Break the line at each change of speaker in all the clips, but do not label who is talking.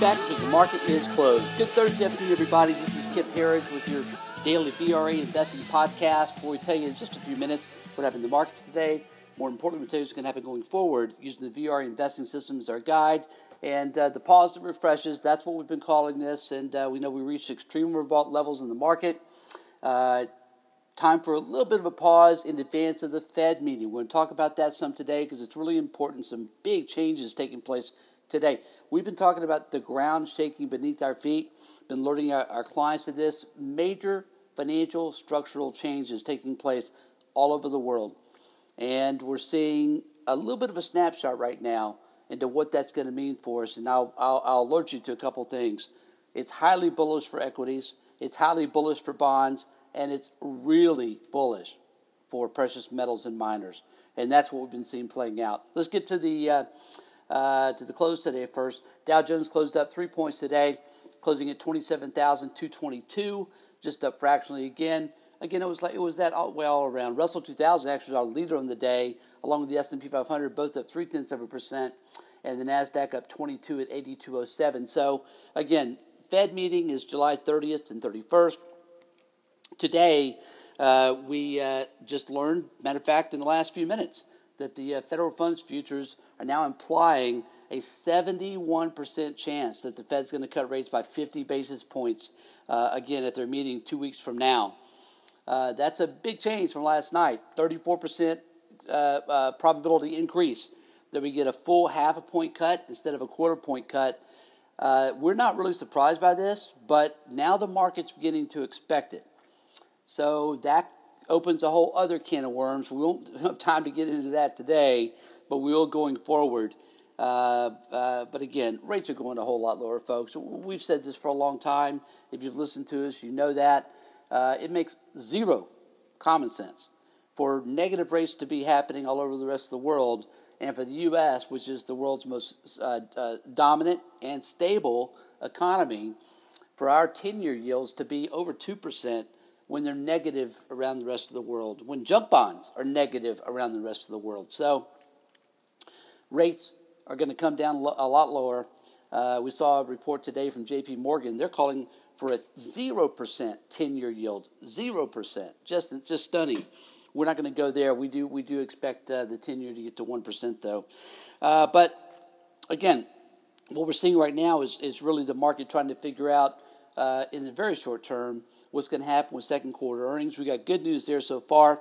back because the market is closed. Good Thursday afternoon, everybody. This is Kip Herriage with your daily VRA investing podcast where we tell you in just a few minutes what happened in the market today. More importantly, we tell you what's going to happen going forward using the VRA investing system as our guide. And uh, the pause that refreshes, that's what we've been calling this. And uh, we know we reached extreme overbought levels in the market. Uh, time for a little bit of a pause in advance of the Fed meeting. We're going to talk about that some today because it's really important. Some big changes taking place today. We've been talking about the ground shaking beneath our feet, been alerting our, our clients to this. Major financial structural changes taking place all over the world. And we're seeing a little bit of a snapshot right now into what that's going to mean for us. And I'll, I'll, I'll alert you to a couple things. It's highly bullish for equities, it's highly bullish for bonds, and it's really bullish for precious metals and miners. And that's what we've been seeing playing out. Let's get to the uh, uh, to the close today first. Dow Jones closed up three points today, closing at twenty seven thousand two twenty two, just up fractionally again. Again, it was like it was that all, way all around. Russell two thousand actually was our leader on the day, along with the S and P five hundred, both up three tenths of a percent, and the Nasdaq up twenty two at eighty two oh seven. So again, Fed meeting is July thirtieth and thirty first. Today, uh, we uh, just learned, matter of fact, in the last few minutes, that the uh, federal funds futures are now implying a 71% chance that the Fed's going to cut rates by 50 basis points uh, again at their meeting two weeks from now. Uh, that's a big change from last night. 34% uh, probability increase that we get a full half a point cut instead of a quarter point cut. we're not really surprised by this, but now the market's beginning to expect it. So that opens a whole other can of worms. We won't have time to get into that today, but we will going forward. Uh, uh, but again, rates are going a whole lot lower, folks. We've said this for a long time. If you've listened to us, you know that. Uh, it makes zero common sense for negative rates to be happening all over the rest of the world, and for the U.S., which is the world's most uh, uh, dominant and stable economy, for our 10 year yields to be over 2% when they're negative around the rest of the world, when junk bonds are negative around the rest of the world. So rates are going to come down a lot lower. Uh, we saw a report today from JP Morgan. They're calling for a 0% 10 year yield. 0%. Just, just stunning. We're not going to go there. We do, we do expect uh, the 10 year to get to 1%, though. Uh, but again, what we're seeing right now is, is really the market trying to figure out uh, in the very short term what's going to happen with second quarter earnings. We got good news there so far.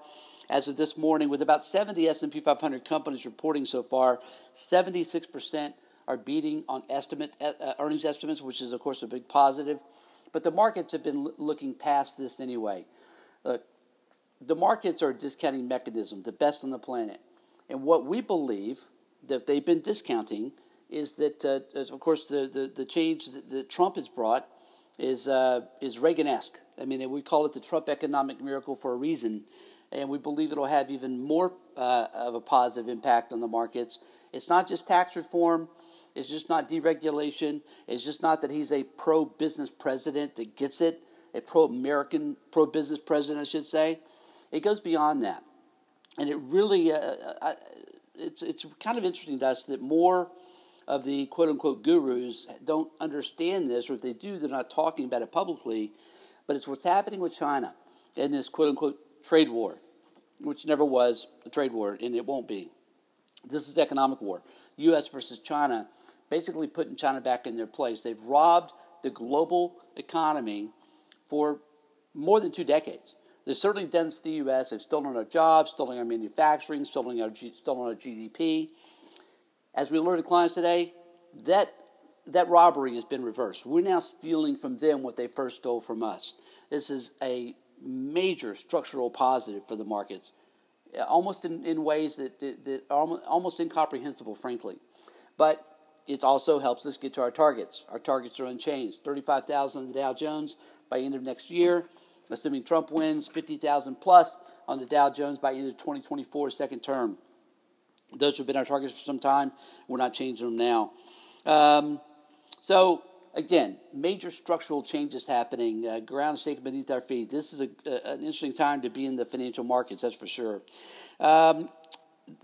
As of this morning, with about 70 S&P 500 companies reporting so far, 76% are beating on estimate uh, uh, earnings estimates, which is of course a big positive. But the markets have been looking past this anyway. Look, the markets are a discounting mechanism, the best on the planet. And what we believe that they've been discounting is that, uh, of course, the, the, the change that, that Trump has brought is, uh, is Reagan-esque. I mean, we call it the Trump economic miracle for a reason, and we believe it'll have even more uh, of a positive impact on the markets. It's not just tax reform. It's just not deregulation. It's just not that he's a pro business president that gets it, a pro American, pro business president, I should say. It goes beyond that. And it really, uh, uh it's, it's kind of interesting to us that more of the quote unquote gurus don't understand this, or if they do, they're not talking about it publicly but it's what's happening with China in this quote unquote trade war, which never was a trade war and it won't be. This is economic war. U.S. versus China, basically putting China back in their place. They've robbed the global economy for more than two decades. They've certainly done to the U.S. They've stolen our jobs, stolen our manufacturing, stolen our, stolen our GDP. As we alerted clients today, that that robbery has been reversed. We're now stealing from them what they first stole from us. This is a major structural positive for the markets, almost in, in ways that, that, that are almost incomprehensible, frankly. But it also helps us get to our targets. Our targets are unchanged 35,000 on the Dow Jones by end of next year, assuming Trump wins, 50,000 plus on the Dow Jones by end of 2024, second term. Those have been our targets for some time. We're not changing them now. Um, so, again, major structural changes happening, uh, ground shaking beneath our feet. This is a, a, an interesting time to be in the financial markets, that's for sure. Um,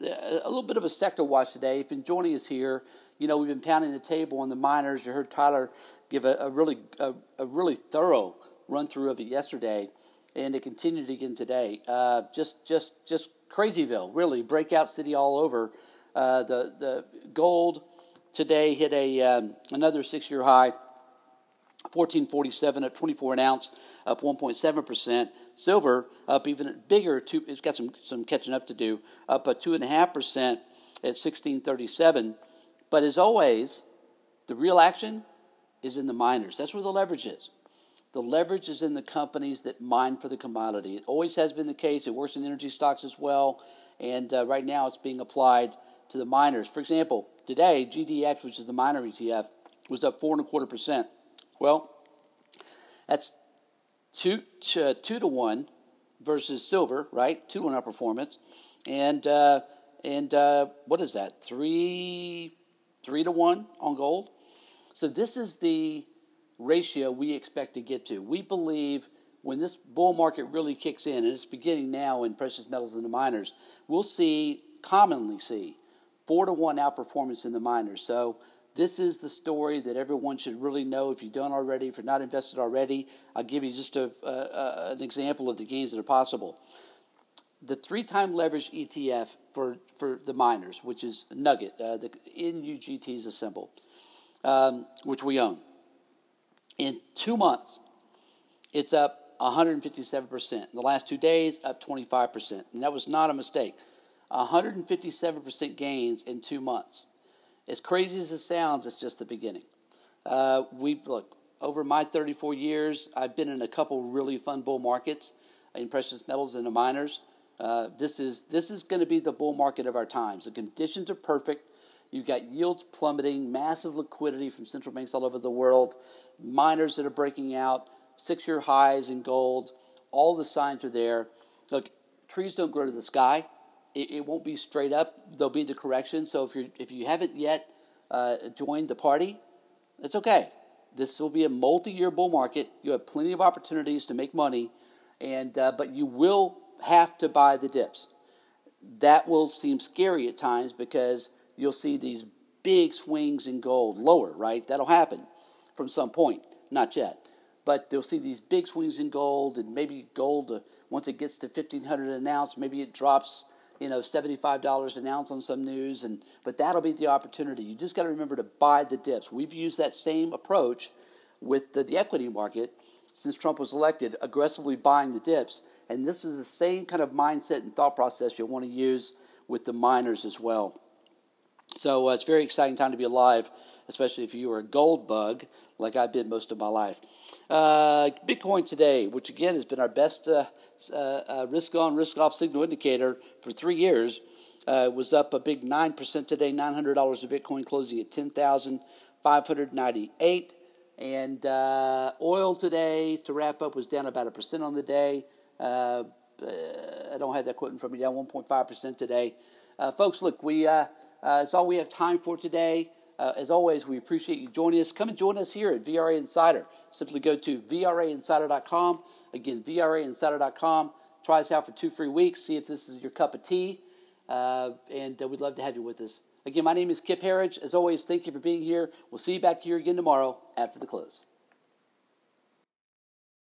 a little bit of a sector watch today. If you're joining us here, You know, we've been pounding the table on the miners. You heard Tyler give a, a really a, a, really thorough run through of it yesterday, and it continued again today. Uh, just just just crazyville, really breakout city all over. Uh, the the gold today hit a um, another six year high. 1447 at 24 an ounce, up 1.7%. Silver up even bigger, two, it's got some, some catching up to do, up a 2.5% at 1637. But as always, the real action is in the miners. That's where the leverage is. The leverage is in the companies that mine for the commodity. It always has been the case. It works in energy stocks as well. And uh, right now it's being applied to the miners. For example, today, GDX, which is the miner ETF, was up four and a quarter percent. Well, that's two to, two to one versus silver, right? Two to one outperformance, and uh, and uh, what is that? Three three to one on gold. So this is the ratio we expect to get to. We believe when this bull market really kicks in, and it's beginning now in precious metals and the miners, we'll see commonly see four to one outperformance in the miners. So this is the story that everyone should really know if you don't already, if you're not invested already. I'll give you just a, a, an example of the gains that are possible. The three time leverage ETF for, for the miners, which is Nugget, uh, the NUGT is a symbol, um, which we own. In two months, it's up 157%. In the last two days, up 25%. And that was not a mistake. 157% gains in two months. As crazy as it sounds, it's just the beginning. Uh, we've look over my 34 years. I've been in a couple really fun bull markets in precious metals and the miners. Uh, this is this is going to be the bull market of our times. The conditions are perfect. You've got yields plummeting, massive liquidity from central banks all over the world, miners that are breaking out, six-year highs in gold. All the signs are there. Look, trees don't grow to the sky it, it won't be straight up. There'll be the correction. So if you if you haven't yet uh, joined the party, it's okay. This will be a multi-year bull market. You have plenty of opportunities to make money, and uh, but you will have to buy the dips. That will seem scary at times because you'll see these big swings in gold lower. Right, that'll happen from some point. Not yet, but they'll see these big swings in gold, and maybe gold uh, once it gets to fifteen hundred an ounce, maybe it drops you know, $75 an ounce on some news, and but that'll be the opportunity. You just got to remember to buy the dips. We've used that same approach with the, the equity market since Trump was elected, aggressively buying the dips. And this is the same kind of mindset and thought process you'll want to use with the miners as well. So uh, it's a very exciting time to be alive, especially if you are a gold bug like I've been most of my life. Uh, Bitcoin today, which again has been our best uh, uh, uh risk on, risk off signal indicator for three years, uh, was up a big 9% today, $900 of Bitcoin closing at 10598 And oil today, to wrap up, was down about a percent on the day. I don't have that quote in front of me, down 1.5% today. folks, look, we, that's all we have time for today. Uh, as always, we appreciate you joining us. Come and join us here at VRA Insider. Simply go to VRAinsider.com. Again, VRAinsider.com. Try us out for two free weeks. See if this is your cup of tea. Uh, and uh, we'd love to have you with us. Again, my name is Kip Herriage. As always, thank you for being here. We'll see you back here again tomorrow after the close.